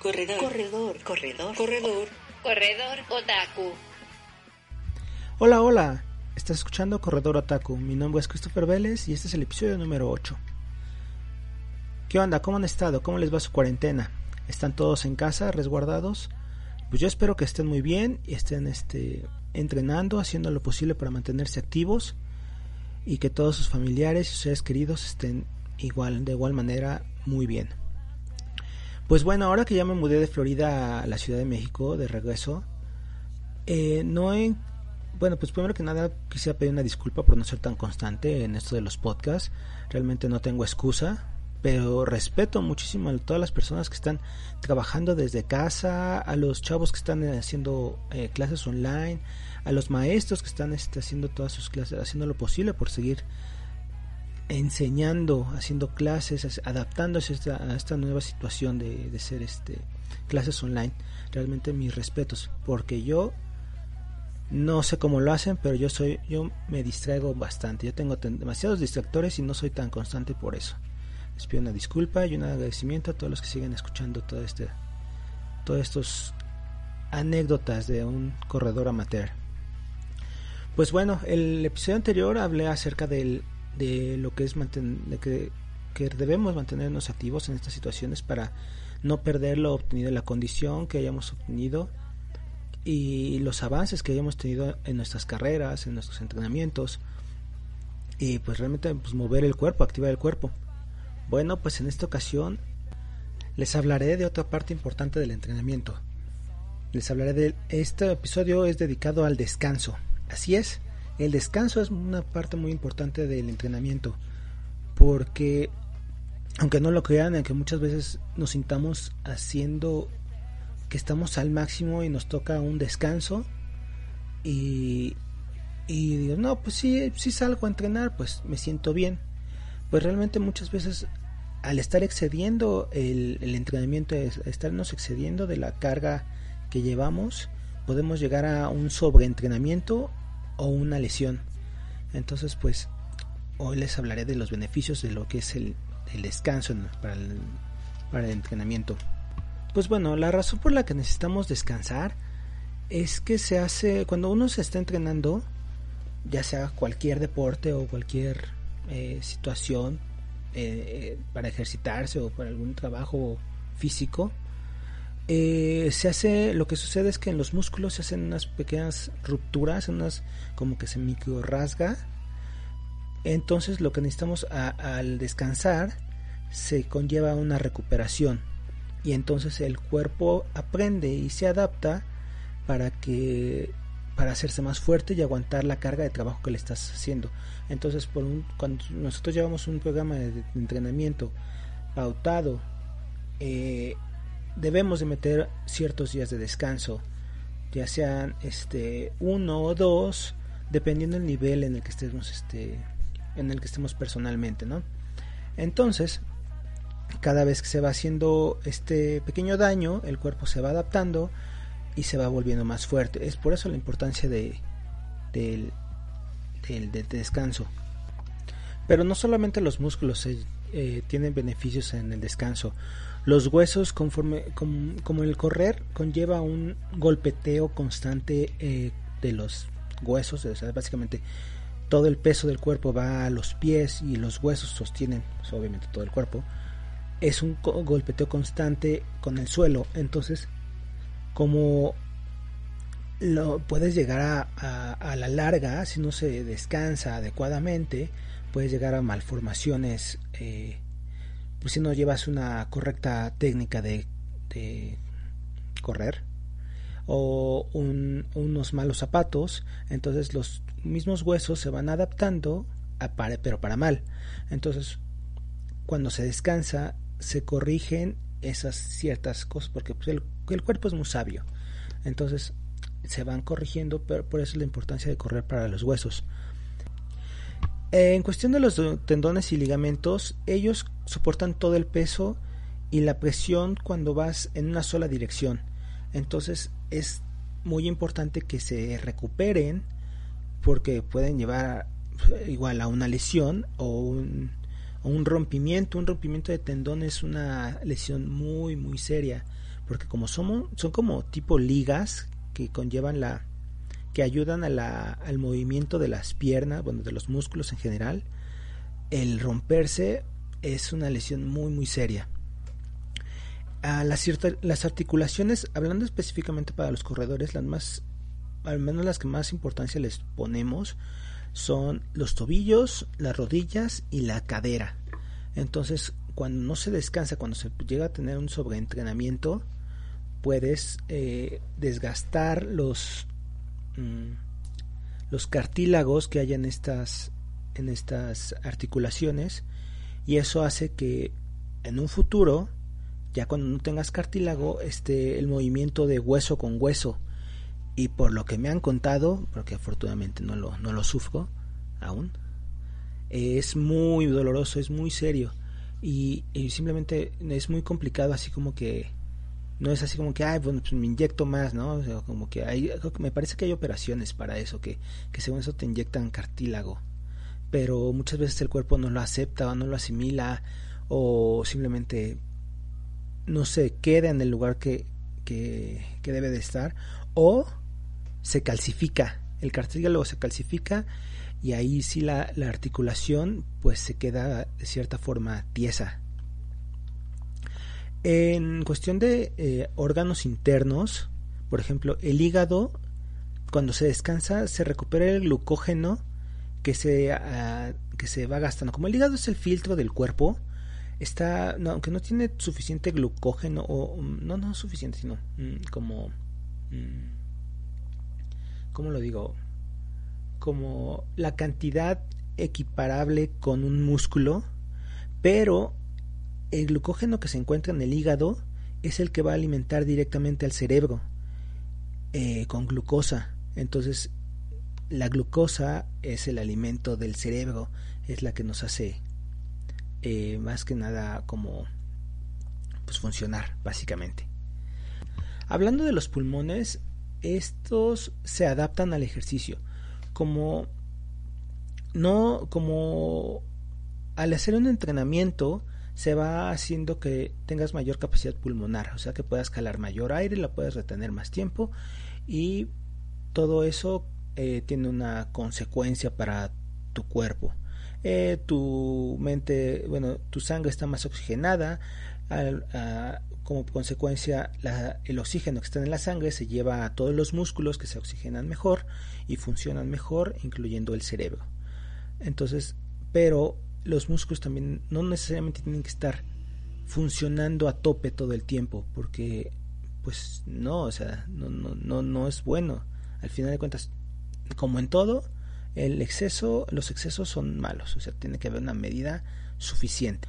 Corredor, corredor, corredor, corredor, corredor otaku. Hola, hola. Estás escuchando Corredor Otaku. Mi nombre es Christopher Vélez y este es el episodio número 8. ¿Qué onda? ¿Cómo han estado? ¿Cómo les va su cuarentena? ¿Están todos en casa, resguardados? Pues yo espero que estén muy bien y estén este, entrenando, haciendo lo posible para mantenerse activos y que todos sus familiares y sus seres queridos estén igual, de igual manera, muy bien. Pues bueno, ahora que ya me mudé de Florida a la Ciudad de México de regreso, eh, no he... Bueno, pues primero que nada quisiera pedir una disculpa por no ser tan constante en esto de los podcasts. Realmente no tengo excusa, pero respeto muchísimo a todas las personas que están trabajando desde casa, a los chavos que están haciendo eh, clases online, a los maestros que están este, haciendo todas sus clases, haciendo lo posible por seguir enseñando, haciendo clases, adaptándose a esta, nueva situación de, ser este clases online. Realmente mis respetos, porque yo no sé cómo lo hacen, pero yo soy, yo me distraigo bastante. Yo tengo demasiados distractores y no soy tan constante por eso. Les pido una disculpa y un agradecimiento a todos los que siguen escuchando todo este, todas estas anécdotas de un corredor amateur. Pues bueno, el episodio anterior hablé acerca del de lo que es de que, que, debemos mantenernos activos en estas situaciones para no perder lo obtenido, la condición que hayamos obtenido y los avances que hayamos tenido en nuestras carreras, en nuestros entrenamientos y pues realmente pues, mover el cuerpo, activar el cuerpo. Bueno, pues en esta ocasión les hablaré de otra parte importante del entrenamiento. Les hablaré de este episodio es dedicado al descanso. Así es, el descanso es una parte muy importante del entrenamiento porque aunque no lo crean, aunque muchas veces nos sintamos haciendo que estamos al máximo y nos toca un descanso y, y digo, no, pues sí, sí salgo a entrenar, pues me siento bien. Pues realmente muchas veces al estar excediendo el, el entrenamiento, estarnos excediendo de la carga que llevamos, podemos llegar a un sobreentrenamiento o una lesión. Entonces, pues hoy les hablaré de los beneficios de lo que es el, descanso para el, para el entrenamiento. Pues bueno, la razón por la que necesitamos descansar es que se hace cuando uno se está entrenando, ya sea cualquier deporte o cualquier eh, situación eh, para ejercitarse o para algún trabajo físico, eh, se hace, lo que sucede es que en los músculos se hacen unas pequeñas rupturas, unas como que se micro rasga. Entonces lo que necesitamos al descansar se conlleva una recuperación y entonces el cuerpo aprende y se adapta para que para hacerse más fuerte y aguantar la carga de trabajo que le estás haciendo. Entonces, por un, cuando nosotros llevamos un programa de, entrenamiento pautado eh, debemos de meter ciertos días de descanso, ya sean este uno o dos, dependiendo del nivel en el que estemos este en el que estemos personalmente, ¿no? Entonces, cada vez que se va haciendo este pequeño daño, el cuerpo se va adaptando y se va volviendo más fuerte. Es por eso la importancia de, del, del, descanso. Pero no solamente los músculos eh, tienen beneficios en el descanso. Los huesos, conforme como, el correr, conlleva un golpeteo constante eh, de los huesos, o sea, básicamente todo el peso del cuerpo va a los pies y los huesos sostienen, pues, obviamente, todo el cuerpo. Es un golpeteo constante con el suelo, entonces, como lo puedes llegar a, a, la larga, si no se descansa adecuadamente, puedes llegar a malformaciones eh, pues si no llevas una correcta técnica de, correr o unos malos zapatos, entonces los mismos huesos se van adaptando, a pero para mal. Entonces, cuando se descansa, se corrigen esas ciertas cosas, porque pues, el, el, cuerpo es muy sabio. Entonces se van corrigiendo, pero por eso es la importancia de correr para los huesos. Eh, en cuestión de los tendones y ligamentos, ellos soportan todo el peso y la presión cuando vas en una sola dirección. Entonces es muy importante que se recuperen porque pueden llevar igual a una lesión o un, un rompimiento. Un rompimiento de tendón es una lesión muy muy seria porque como somos, son como tipo ligas que conllevan la que ayudan a la, al movimiento de las piernas, bueno, de los músculos en general, el romperse es una lesión muy, muy seria. A las, las articulaciones, hablando específicamente para los corredores, las más, al menos las que más importancia les ponemos, son los tobillos, las rodillas y la cadera. Entonces, cuando no se descansa, cuando se llega a tener un sobreentrenamiento, puedes eh, desgastar los Mm, los cartílagos que hay en estas, en estas articulaciones y eso hace que en un futuro, ya cuando no tengas cartílago, esté el movimiento de hueso con hueso. Y por lo que me han contado, porque afortunadamente no lo, no lo sufro aún, es muy doloroso, es muy serio. Y, y simplemente es muy complicado así como que no es así como que, ay, bueno, pues me inyecto más, ¿no? O como que hay, me parece que hay operaciones para eso, que, que según eso te inyectan cartílago. Pero muchas veces el cuerpo no lo acepta o no lo asimila o simplemente, no sé, queda en el lugar que, que, que debe de estar o se calcifica, el cartílago se calcifica y ahí sí la, la articulación pues se queda de cierta forma tiesa en cuestión de eh, órganos internos, por ejemplo, el hígado, cuando se descansa, se recupera el glucógeno que se, ah, que se va gastando. Como el hígado es el filtro del cuerpo, está, aunque no tiene suficiente glucógeno, o no, no suficiente, sino mm, como, mm, ¿cómo lo digo? Como la cantidad equiparable con un músculo, pero el glucógeno que se encuentra en el hígado es el que va a alimentar directamente al cerebro eh, con glucosa. Entonces, la glucosa es el alimento del cerebro, es la que nos hace eh, más que nada como pues funcionar básicamente. Hablando de los pulmones, estos se adaptan al ejercicio. Como no como al hacer un entrenamiento se va haciendo que tengas mayor capacidad pulmonar, o sea que puedas calar mayor aire, la puedes retener más tiempo y todo eso eh, tiene una consecuencia para tu cuerpo. Eh, tu mente, bueno, tu sangre está más oxigenada, como consecuencia el oxígeno que está en la sangre se lleva a todos los músculos que se oxigenan mejor y funcionan mejor, incluyendo el cerebro. Entonces, pero los músculos también no necesariamente tienen que estar funcionando a tope todo el tiempo, porque pues no, o sea, no, no, no, no es bueno. Al final de cuentas, como en todo, el exceso, los excesos son malos, o sea, tiene que haber una medida suficiente.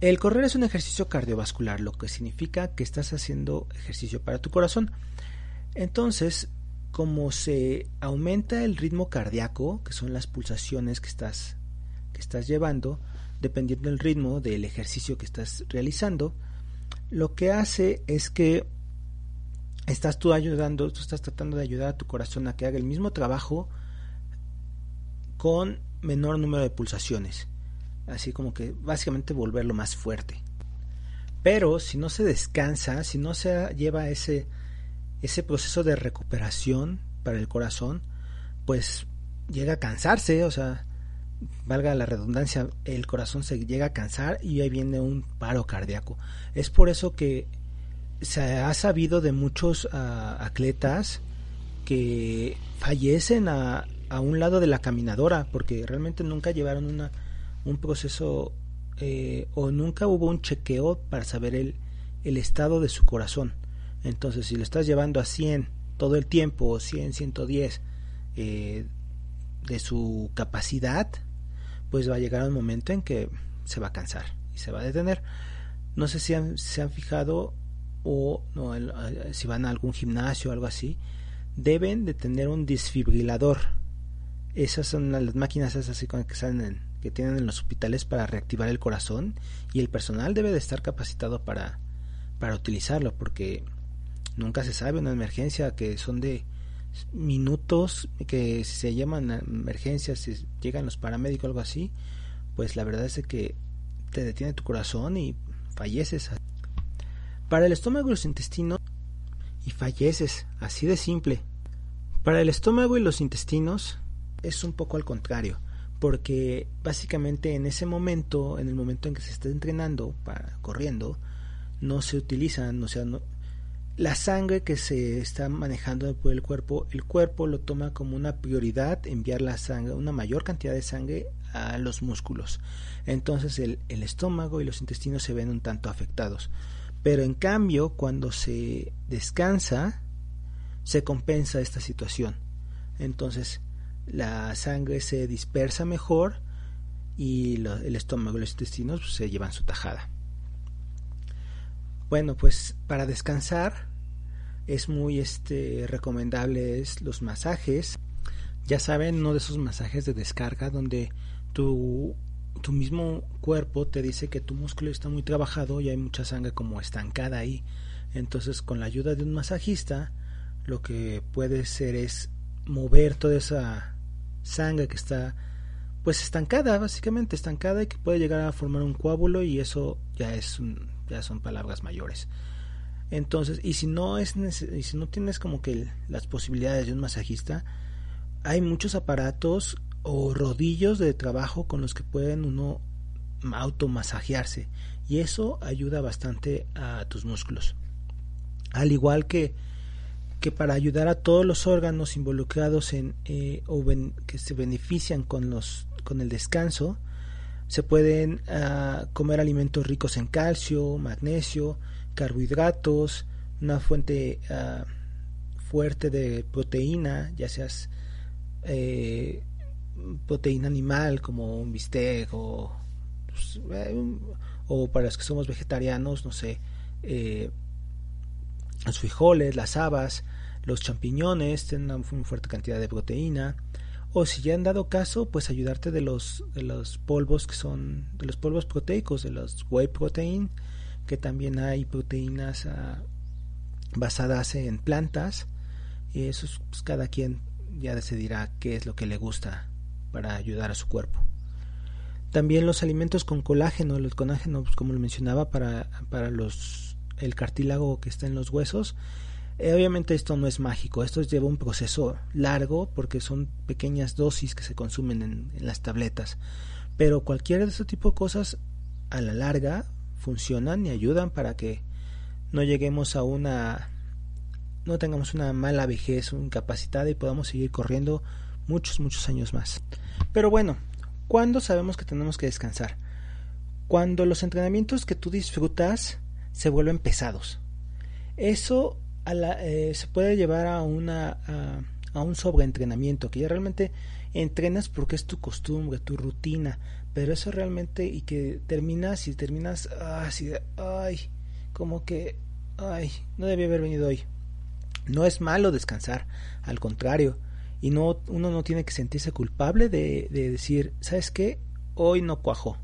El correr es un ejercicio cardiovascular, lo que significa que estás haciendo ejercicio para tu corazón. Entonces, como se aumenta el ritmo cardíaco, que son las pulsaciones que estás estás llevando, dependiendo del ritmo del ejercicio que estás realizando, lo que hace es que estás tú ayudando, tú estás tratando de ayudar a tu corazón a que haga el mismo trabajo con menor número de pulsaciones. Así como que básicamente volverlo más fuerte. Pero si no se descansa, si no se lleva ese, ese proceso de recuperación para el corazón, pues llega a cansarse, o sea, valga la redundancia, el corazón se llega a cansar y ahí viene un paro cardíaco. Es por eso que se ha sabido de muchos ah, atletas que fallecen a, a, un lado de la caminadora porque realmente nunca llevaron una, un proceso eh, o nunca hubo un chequeo para saber el, el estado de su corazón. Entonces, si lo estás llevando a 100 todo el tiempo, o 100, 110 eh, de su capacidad, pues va a llegar un momento en que se va a cansar y se va a detener. no sé si se han fijado o no, si van a algún gimnasio o algo así, deben de tener un desfibrilador. Esas son las máquinas esas así que salen que tienen en los hospitales para reactivar el corazón y el personal debe de estar capacitado para, para utilizarlo porque nunca se sabe una emergencia que son de minutos que si se llaman emergencias si llegan los paramédicos o algo así pues la verdad es que te detiene tu corazón y falleces. Para el estómago y los intestinos y falleces así de simple. Para el estómago y los intestinos es un poco al contrario porque básicamente en ese momento, en el momento en que se está entrenando, para, corriendo, no se utilizan, o sea, no, la sangre que se está manejando por el cuerpo, el cuerpo lo toma como una prioridad enviar la sangre, una mayor cantidad de sangre a los músculos. Entonces el, el estómago y los intestinos se ven un tanto afectados. Pero en cambio, cuando se descansa, se compensa esta situación. Entonces, la sangre se dispersa mejor y el estómago y los intestinos pues, se llevan su tajada. Bueno, pues para descansar es muy este recomendable los masajes. Ya saben, uno de esos masajes de descarga donde tu, tu mismo cuerpo te dice que tu músculo está muy trabajado y hay mucha sangre como estancada ahí. Entonces, con la ayuda de un masajista, lo que puede ser es mover toda esa sangre que está pues estancada, básicamente estancada y que puede llegar a formar un coágulo y eso ya es ya son palabras mayores. Entonces, y si no es y si no tienes como que las posibilidades de un masajista, hay muchos aparatos o rodillos de trabajo con los que pueden uno automasajearse y eso ayuda bastante a tus músculos. Al igual que que para ayudar a todos los órganos involucrados en eh, o que se benefician con los con el descanso se pueden ah, comer alimentos ricos en calcio, magnesio, carbohidratos, una fuente ah, fuerte de proteína, ya seas eh, proteína animal como un bistec o, pues, eh, o para los que somos vegetarianos, no sé, los frijoles, las habas, los champiñones tienen una fuerte cantidad de proteína. O si ya han dado caso pues ayudarte de los de los polvos que son de los polvos proteicos de los whey protein que también hay proteínas ah, basadas en plantas y eso pues, cada quien ya decidirá qué es lo que le gusta para ayudar a su cuerpo también los alimentos con colágeno el colágeno pues, como lo mencionaba para para los el cartílago que está en los huesos eh, obviamente esto no es mágico, esto lleva un proceso largo porque son pequeñas dosis que se consumen en, las tabletas. Pero cualquiera de este tipo de cosas a la larga funcionan y ayudan para que no lleguemos a una no tengamos una mala vejez o incapacitada y podamos seguir corriendo muchos muchos años más. Pero bueno, ¿cuándo sabemos que tenemos que descansar? Cuando los entrenamientos que tú disfrutas se vuelven pesados. Eso eh, se puede llevar a, una, a, un sobreentrenamiento, que ya realmente entrenas porque es tu costumbre, tu rutina, pero eso realmente y que terminas y terminas así de, ay, como que, ay, no debía haber venido hoy. No es malo descansar, al contrario, y no uno no tiene que sentirse culpable de, de decir, ¿sabes qué? Hoy no cuajó,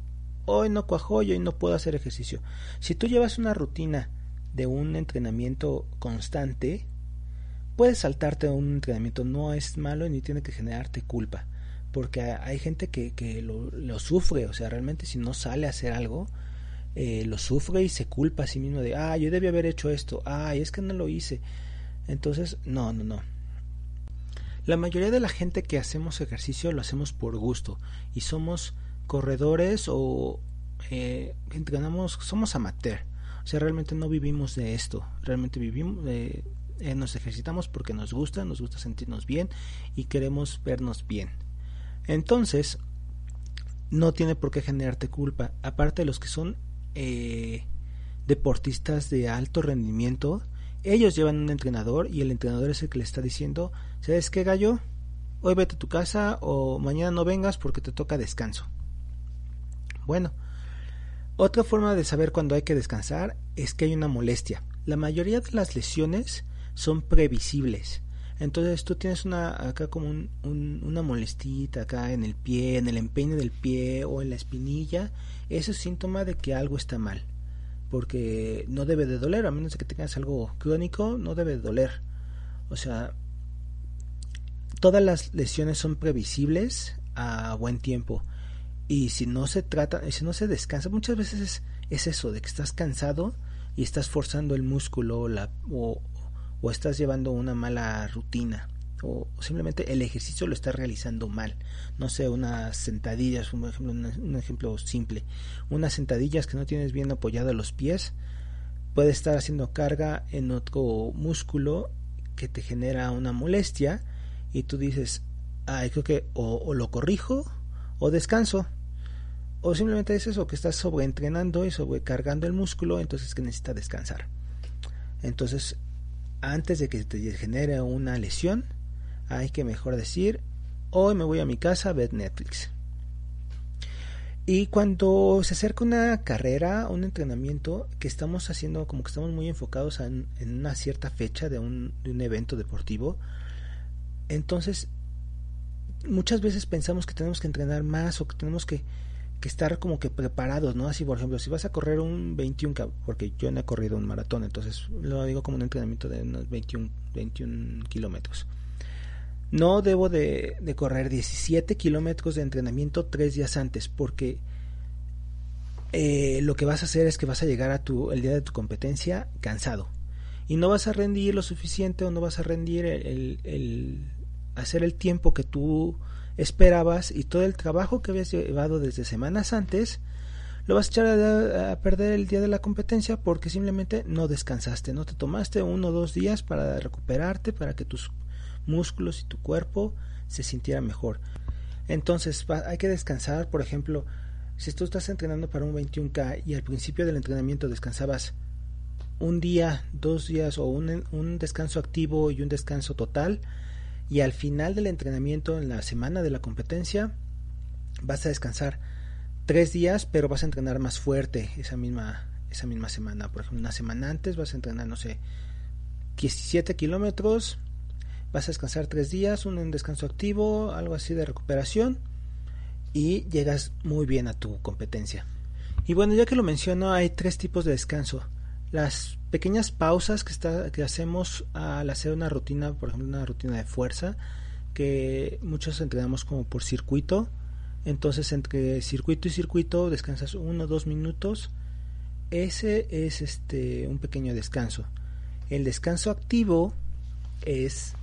hoy no cuajó y hoy no puedo hacer ejercicio. Si tú llevas una rutina de un entrenamiento constante, puedes saltarte a un entrenamiento, no es malo ni tiene que generarte culpa, porque hay gente que, que lo, sufre, o sea, realmente si no sale a hacer algo, eh, lo sufre y se culpa a sí mismo de, ah, yo debí haber hecho esto, ay, es que no lo hice. Entonces, no, no, no. La mayoría de la gente que hacemos ejercicio lo hacemos por gusto y somos corredores o eh, entrenamos, somos amateur o sea, realmente no vivimos de esto, realmente vivimos, eh, nos ejercitamos porque nos gusta, nos gusta sentirnos bien y queremos vernos bien. Entonces, no tiene por qué generarte culpa. Aparte de los que son eh, deportistas de alto rendimiento, ellos llevan un entrenador y el entrenador es el que le está diciendo, ¿sabes qué gallo? Hoy vete a tu casa o mañana no vengas porque te toca descanso. Bueno, Otra forma de saber cuándo hay que descansar es que hay una molestia. La mayoría de las lesiones son previsibles. Entonces tú tienes una acá como un, una molestita acá en el pie, en el empeine del pie o en la espinilla. Eso es síntoma de que algo está mal. Porque no debe de doler, a menos de que tengas algo crónico, no debe de doler. O sea, todas las lesiones son previsibles a buen tiempo. Y si no se trata, si no se descansa, muchas veces es, es eso, de que estás cansado y estás forzando el músculo la, o, o estás llevando una mala rutina o simplemente el ejercicio lo estás realizando mal. No sé, unas sentadillas, un ejemplo, un ejemplo simple. Unas sentadillas que no tienes bien apoyado los pies, puede estar haciendo carga en otro músculo que te genera una molestia y tú dices, ay, creo que o, o lo corrijo o descanso. O simplemente es eso, que estás sobreentrenando y sobrecargando el músculo, entonces que necesita descansar. Entonces antes de que te genere una lesión, hay que mejor decir, hoy me voy a mi casa a ver Netflix. Y cuando se acerca una carrera, un entrenamiento que estamos haciendo, como que estamos muy enfocados en, una cierta fecha de un, de un evento deportivo, entonces muchas veces pensamos que tenemos que entrenar más o que tenemos que que estar como que preparados, ¿no? Así, por ejemplo, si vas a correr un 21, porque yo no he corrido un maratón, entonces lo digo como un entrenamiento de unos 21, 21 kilómetros. No debo de, correr 17 kilómetros de entrenamiento tres días antes, porque eh, lo que vas a hacer es que vas a llegar a tu, el día de tu competencia cansado. Y no vas a rendir lo suficiente o no vas a rendir el, el hacer el tiempo que tú esperabas y todo el trabajo que habías llevado desde semanas antes lo vas a echar a, perder el día de la competencia porque simplemente no descansaste, no te tomaste uno o dos días para recuperarte, para que tus músculos y tu cuerpo se sintieran mejor. Entonces hay que descansar, por ejemplo, si tú estás entrenando para un 21K y al principio del entrenamiento descansabas un día, dos días o un, un descanso activo y un descanso total, y al final del entrenamiento, en la semana de la competencia, vas a descansar tres días, pero vas a entrenar más fuerte esa misma, esa misma semana. Por ejemplo, una semana antes vas a entrenar, no sé, 17 kilómetros, vas a descansar tres días, un descanso activo, algo así de recuperación, y llegas muy bien a tu competencia. Y bueno, ya que lo menciono, hay tres tipos de descanso. Las pequeñas pausas que, está, que hacemos al hacer una rutina, por ejemplo, una rutina de fuerza, que muchos entrenamos como por circuito. Entonces, entre circuito y circuito descansas uno o dos minutos. Ese es este un pequeño descanso. El descanso activo es,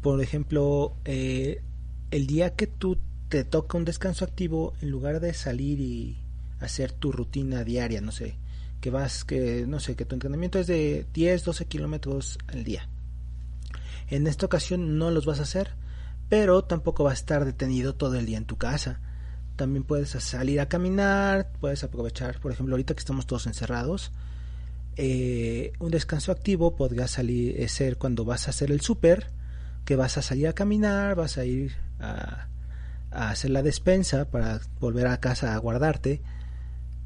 por ejemplo, eh, el día que tú te toca un descanso activo, en lugar de salir y hacer tu rutina diaria, no sé, que vas, que no sé, que tu entrenamiento es de 10, 12 kilómetros al día. En esta ocasión no los vas a hacer, pero tampoco vas a estar detenido todo el día en tu casa. También puedes salir a caminar, puedes aprovechar, por ejemplo, ahorita que estamos todos encerrados, eh, un descanso activo podría salir, eh, ser cuando vas a hacer el súper, que vas a salir a caminar, vas a ir a, a hacer la despensa para volver a casa a guardarte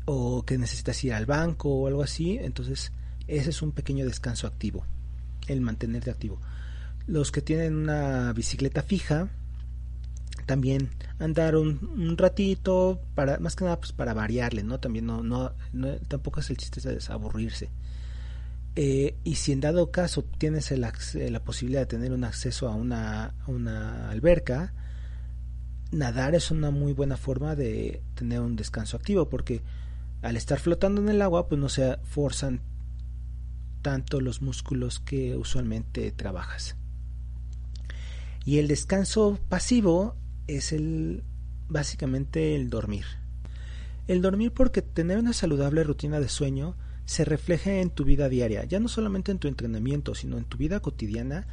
o que necesitas ir al banco o algo así, entonces ese es un pequeño descanso activo, el mantenerte activo. Los que tienen una bicicleta fija, también andar un, ratito, para, más que nada pues para variarle, ¿no? También no, no, tampoco es el chiste de desaburrirse. Eh, y si en dado caso tienes la posibilidad de tener un acceso a una, a una alberca, nadar es una muy buena forma de tener un descanso activo porque al estar flotando en el agua, pues no se forzan tanto los músculos que usualmente trabajas. Y el descanso pasivo es el básicamente el dormir. El dormir porque tener una saludable rutina de sueño se refleja en tu vida diaria, ya no solamente en tu entrenamiento, sino en tu vida cotidiana.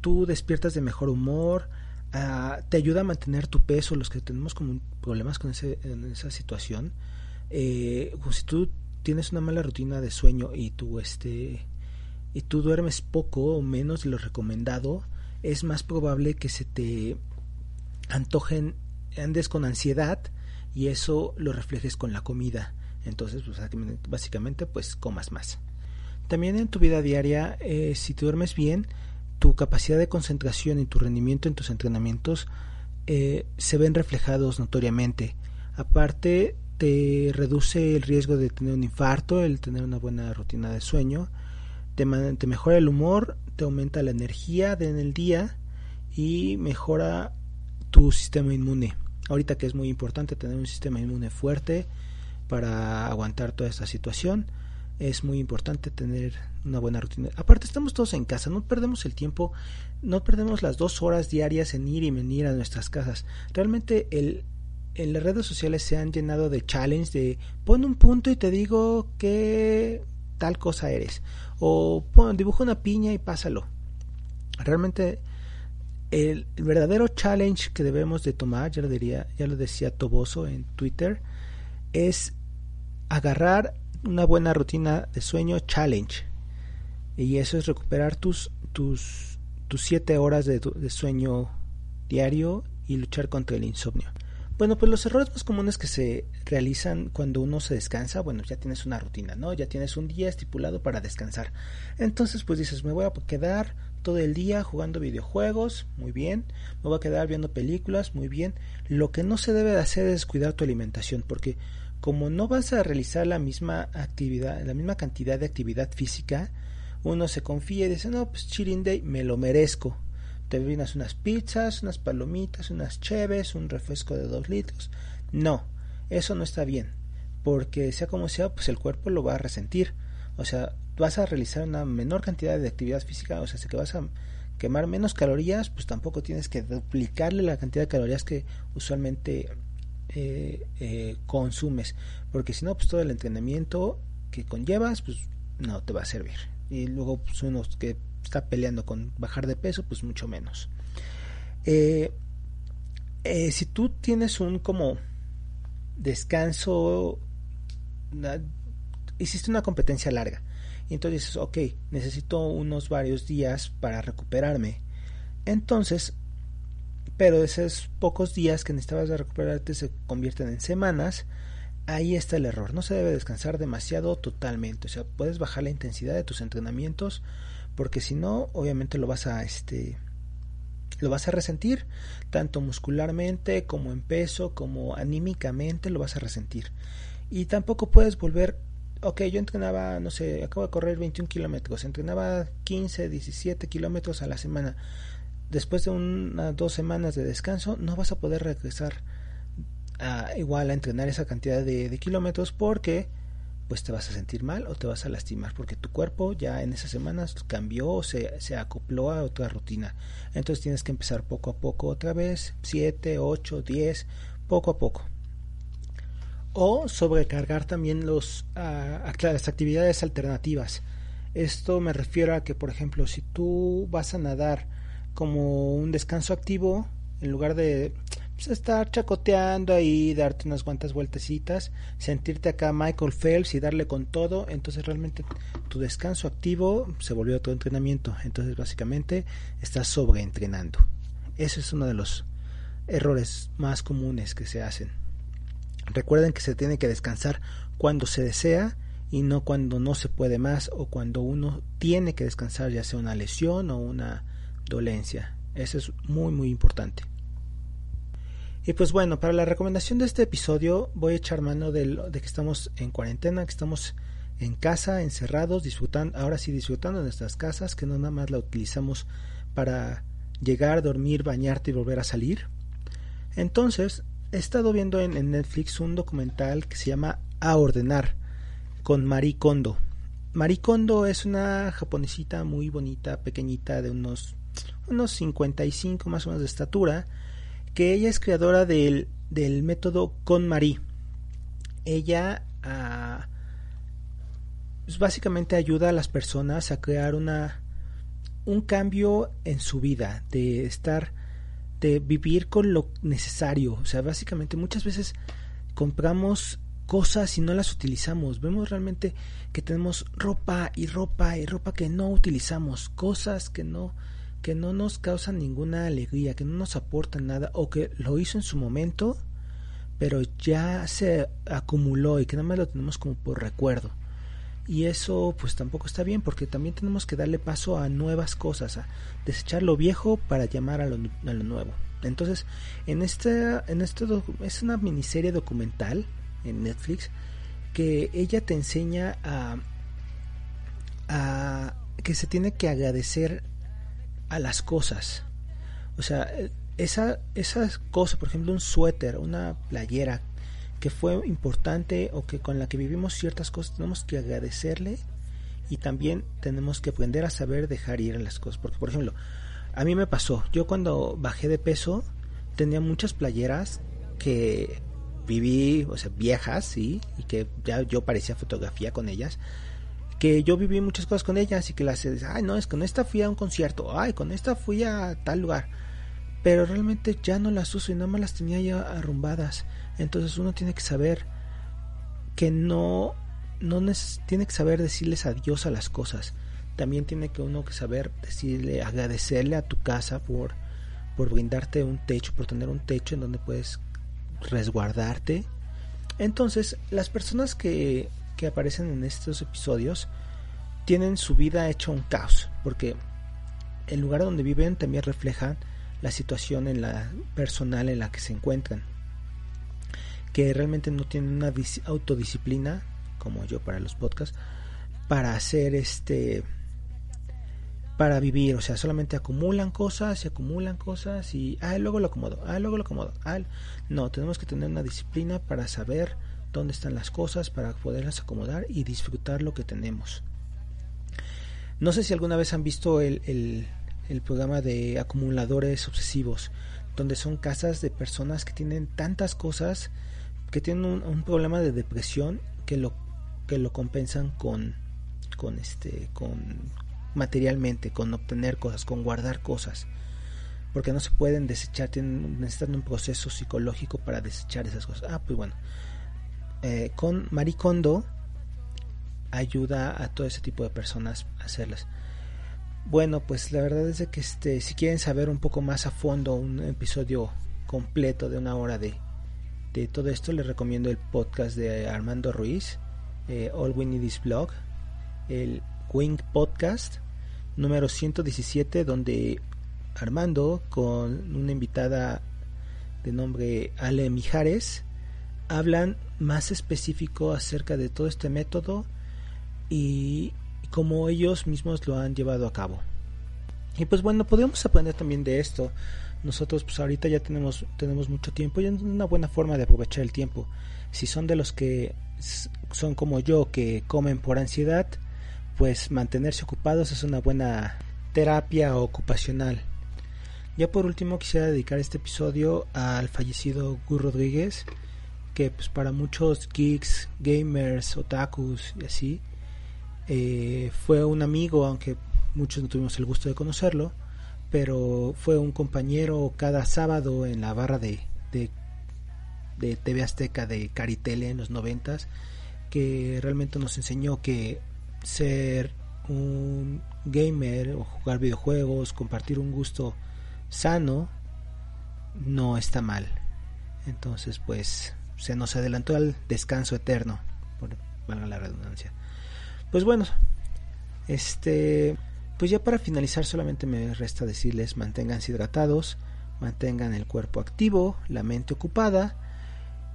Tú despiertas de mejor humor, ah, te ayuda a mantener tu peso, los que tenemos como problemas con ese, en esa situación eh, pues, si tú tienes una mala rutina de sueño y tú este y tú duermes poco o menos de lo recomendado, es más probable que se te antojen, andes con ansiedad y eso lo reflejes con la comida. Entonces, pues, básicamente, pues comas más. También en tu vida diaria, eh, si te duermes bien, tu capacidad de concentración y tu rendimiento en tus entrenamientos eh, se ven reflejados notoriamente. Aparte, te reduce el riesgo de tener un infarto, el tener una buena rutina de sueño, te, te mejora el humor, te aumenta la energía en el día y mejora tu sistema inmune. Ahorita que es muy importante tener un sistema inmune fuerte para aguantar toda esta situación es muy importante tener una buena rutina. Aparte, estamos todos en casa, no perdemos el tiempo, no perdemos las dos horas diarias en ir y venir a nuestras casas. Realmente el, en las redes sociales se han llenado de challenge de pon un punto y te digo que tal cosa eres. O pon, dibuja una piña y pásalo. Realmente el, verdadero challenge que debemos de tomar, ya lo diría, ya lo decía Toboso en Twitter, es agarrar una buena rutina de sueño challenge. Y eso es recuperar tus, tus, tus siete horas de, de sueño diario y luchar contra el insomnio. Bueno, pues los errores más comunes que se realizan cuando uno se descansa, bueno, ya tienes una rutina, ¿no? Ya tienes un día estipulado para descansar. Entonces, pues dices, me voy a quedar todo el día jugando videojuegos, muy bien. Me voy a quedar viendo películas, muy bien. Lo que no se debe de hacer es cuidar tu alimentación, porque como no vas a realizar la misma actividad, la misma cantidad de actividad física, uno se confía y dice, no, pues chilling day, me lo merezco. Te vienes unas pizzas, unas palomitas, unas cheves, un refresco de dos litros. No, eso no está bien, porque sea como sea, pues el cuerpo lo va a resentir. O sea, vas a realizar una menor cantidad de actividad física, o sea, si que vas a quemar menos calorías, pues tampoco tienes que duplicarle la cantidad de calorías que usualmente eh, eh, consumes, porque si no, pues todo el entrenamiento que conllevas, pues no te va a servir. Y luego, pues uno que está peleando con bajar de peso, pues mucho menos. Eh, si tú tienes un como descanso, hiciste una competencia larga, y entonces dices, ok, necesito unos varios días para recuperarme. Entonces, pero esos pocos días que necesitabas de recuperarte se convierten en semanas, ahí está el error. No se debe descansar demasiado totalmente. O sea, puedes bajar la intensidad de tus entrenamientos porque si no, obviamente lo vas a este lo vas a resentir tanto muscularmente como en peso como anímicamente lo vas a resentir. Y tampoco puedes volver ok yo entrenaba no sé acabo de correr 21 kilómetros entrenaba 15 17 kilómetros a la semana. Después de unas dos semanas de descanso no vas a poder regresar a, igual a entrenar esa cantidad de, kilómetros porque pues te vas a sentir mal o te vas a lastimar porque tu cuerpo ya en esas semanas cambió o se, se acopló a otra rutina. Entonces tienes que empezar poco a poco otra vez 7, 8, 10 poco a poco. O sobrecargar también los, uh, las actividades alternativas. Esto me refiero a que por ejemplo si tú vas a nadar como un descanso activo en lugar de pues, estar chacoteando ahí, darte unas cuantas vueltecitas, sentirte acá Michael Phelps y darle con todo, entonces realmente tu descanso activo se volvió tu entrenamiento, entonces básicamente estás sobreentrenando. Ese es uno de los errores más comunes que se hacen. Recuerden que se tiene que descansar cuando se desea y no cuando no se puede más o cuando uno tiene que descansar, ya sea una lesión o una dolencia. Eso es muy muy importante. Y pues bueno, para la recomendación de este episodio voy a echar mano de, de que estamos en cuarentena, que estamos en casa, encerrados, disfrutando, ahora sí disfrutando de nuestras casas, que no nada más la utilizamos para llegar, dormir, bañarte y volver a salir. Entonces, he estado viendo en, Netflix un documental que se llama A Ordenar, con Marie Kondo. Marie Kondo es una japonesita muy bonita, pequeñita, de unos unos 55 más o menos de estatura, que ella es creadora del, del método Con Marie. Ella ah, pues básicamente ayuda a las personas a crear una un cambio en su vida, de estar, de vivir con lo necesario. O sea, básicamente muchas veces compramos cosas y no las utilizamos. Vemos realmente que tenemos ropa y ropa y ropa que no utilizamos, cosas que no que no nos causan ninguna alegría, que no nos aportan nada o que lo hizo en su momento, pero ya se acumuló y que nada más lo tenemos como por recuerdo. Y eso pues tampoco está bien porque también tenemos que darle paso a nuevas cosas, a desechar lo viejo para llamar a lo, a lo nuevo. Entonces, en este, en este es una miniserie documental en Netflix que ella te enseña a, a que se tiene que agradecer a las cosas. O sea, esa, esas cosas, por ejemplo, un suéter, una playera que fue importante o que con la que vivimos ciertas cosas, tenemos que agradecerle y también tenemos que aprender a saber dejar ir las cosas. Porque, por ejemplo, a mí me pasó, yo cuando bajé de peso tenía muchas playeras que viví, o sea, viejas, sí, y que ya yo parecía fotografía con ellas, que yo viví muchas cosas con ellas y que las, ay, no, es que con esta fui a un concierto, ay, con esta fui a tal lugar pero realmente ya no las uso y nada más las tenía ya arrumbadas. Entonces uno tiene que saber que no, no tiene que saber decirles adiós a las cosas. También tiene que uno que saber decirle, agradecerle a tu casa por, por brindarte un techo, por tener un techo en donde puedes resguardarte. Entonces, las personas que, que aparecen en estos episodios tienen su vida hecha un caos, porque el lugar donde viven también refleja la situación en la personal en la que se encuentran que realmente no tienen una autodisciplina como yo para los podcasts para hacer este para vivir, o sea, solamente acumulan cosas y acumulan cosas y ah, luego lo acomodo, ah, luego lo acomodo. Ah, no, tenemos que tener una disciplina para saber dónde están las cosas, para poderlas acomodar y disfrutar lo que tenemos. No sé si alguna vez han visto el, el, programa de acumuladores obsesivos, donde son casas de personas que tienen tantas cosas, que tienen un, problema de depresión que lo que lo compensan con con este con materialmente, con obtener cosas, con guardar cosas, porque no se pueden desechar, tienen, necesitan un proceso psicológico para desechar esas cosas. Ah, pues bueno, eh, con Maricondo ayuda a todo ese tipo de personas a hacerlas. Bueno, pues la verdad es que este, si quieren saber un poco más a fondo un episodio completo de una hora de, de todo esto, les recomiendo el podcast de Armando Ruiz, eh, All We Need Is Blog, el Wing Podcast número 117, donde Armando, con una invitada de nombre Ale Mijares, hablan más específico acerca de todo este método y como ellos mismos lo han llevado a cabo. Y pues bueno, podemos aprender también de esto. Nosotros pues ahorita ya tenemos, tenemos mucho tiempo y es una buena forma de aprovechar el tiempo. Si son de los que son como yo que comen por ansiedad, pues mantenerse ocupados es una buena terapia ocupacional. Ya por último quisiera dedicar este episodio al fallecido Gur Rodríguez, que pues para muchos geeks, gamers, otakus y así, eh, fue un amigo, aunque muchos no tuvimos el gusto de conocerlo, pero fue un compañero cada sábado en la barra de, de, de TV Azteca de Caritele en los noventas, que realmente nos enseñó que ser un gamer o jugar videojuegos, compartir un gusto sano, no está mal. Entonces, pues se nos adelantó al descanso eterno, por valga la redundancia. Pues bueno, este, pues ya para finalizar solamente me resta decirles manténganse hidratados, mantengan el cuerpo activo, la mente ocupada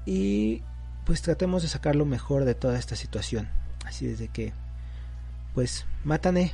y pues tratemos de sacar lo mejor de toda esta situación. Así desde que, pues, mátane.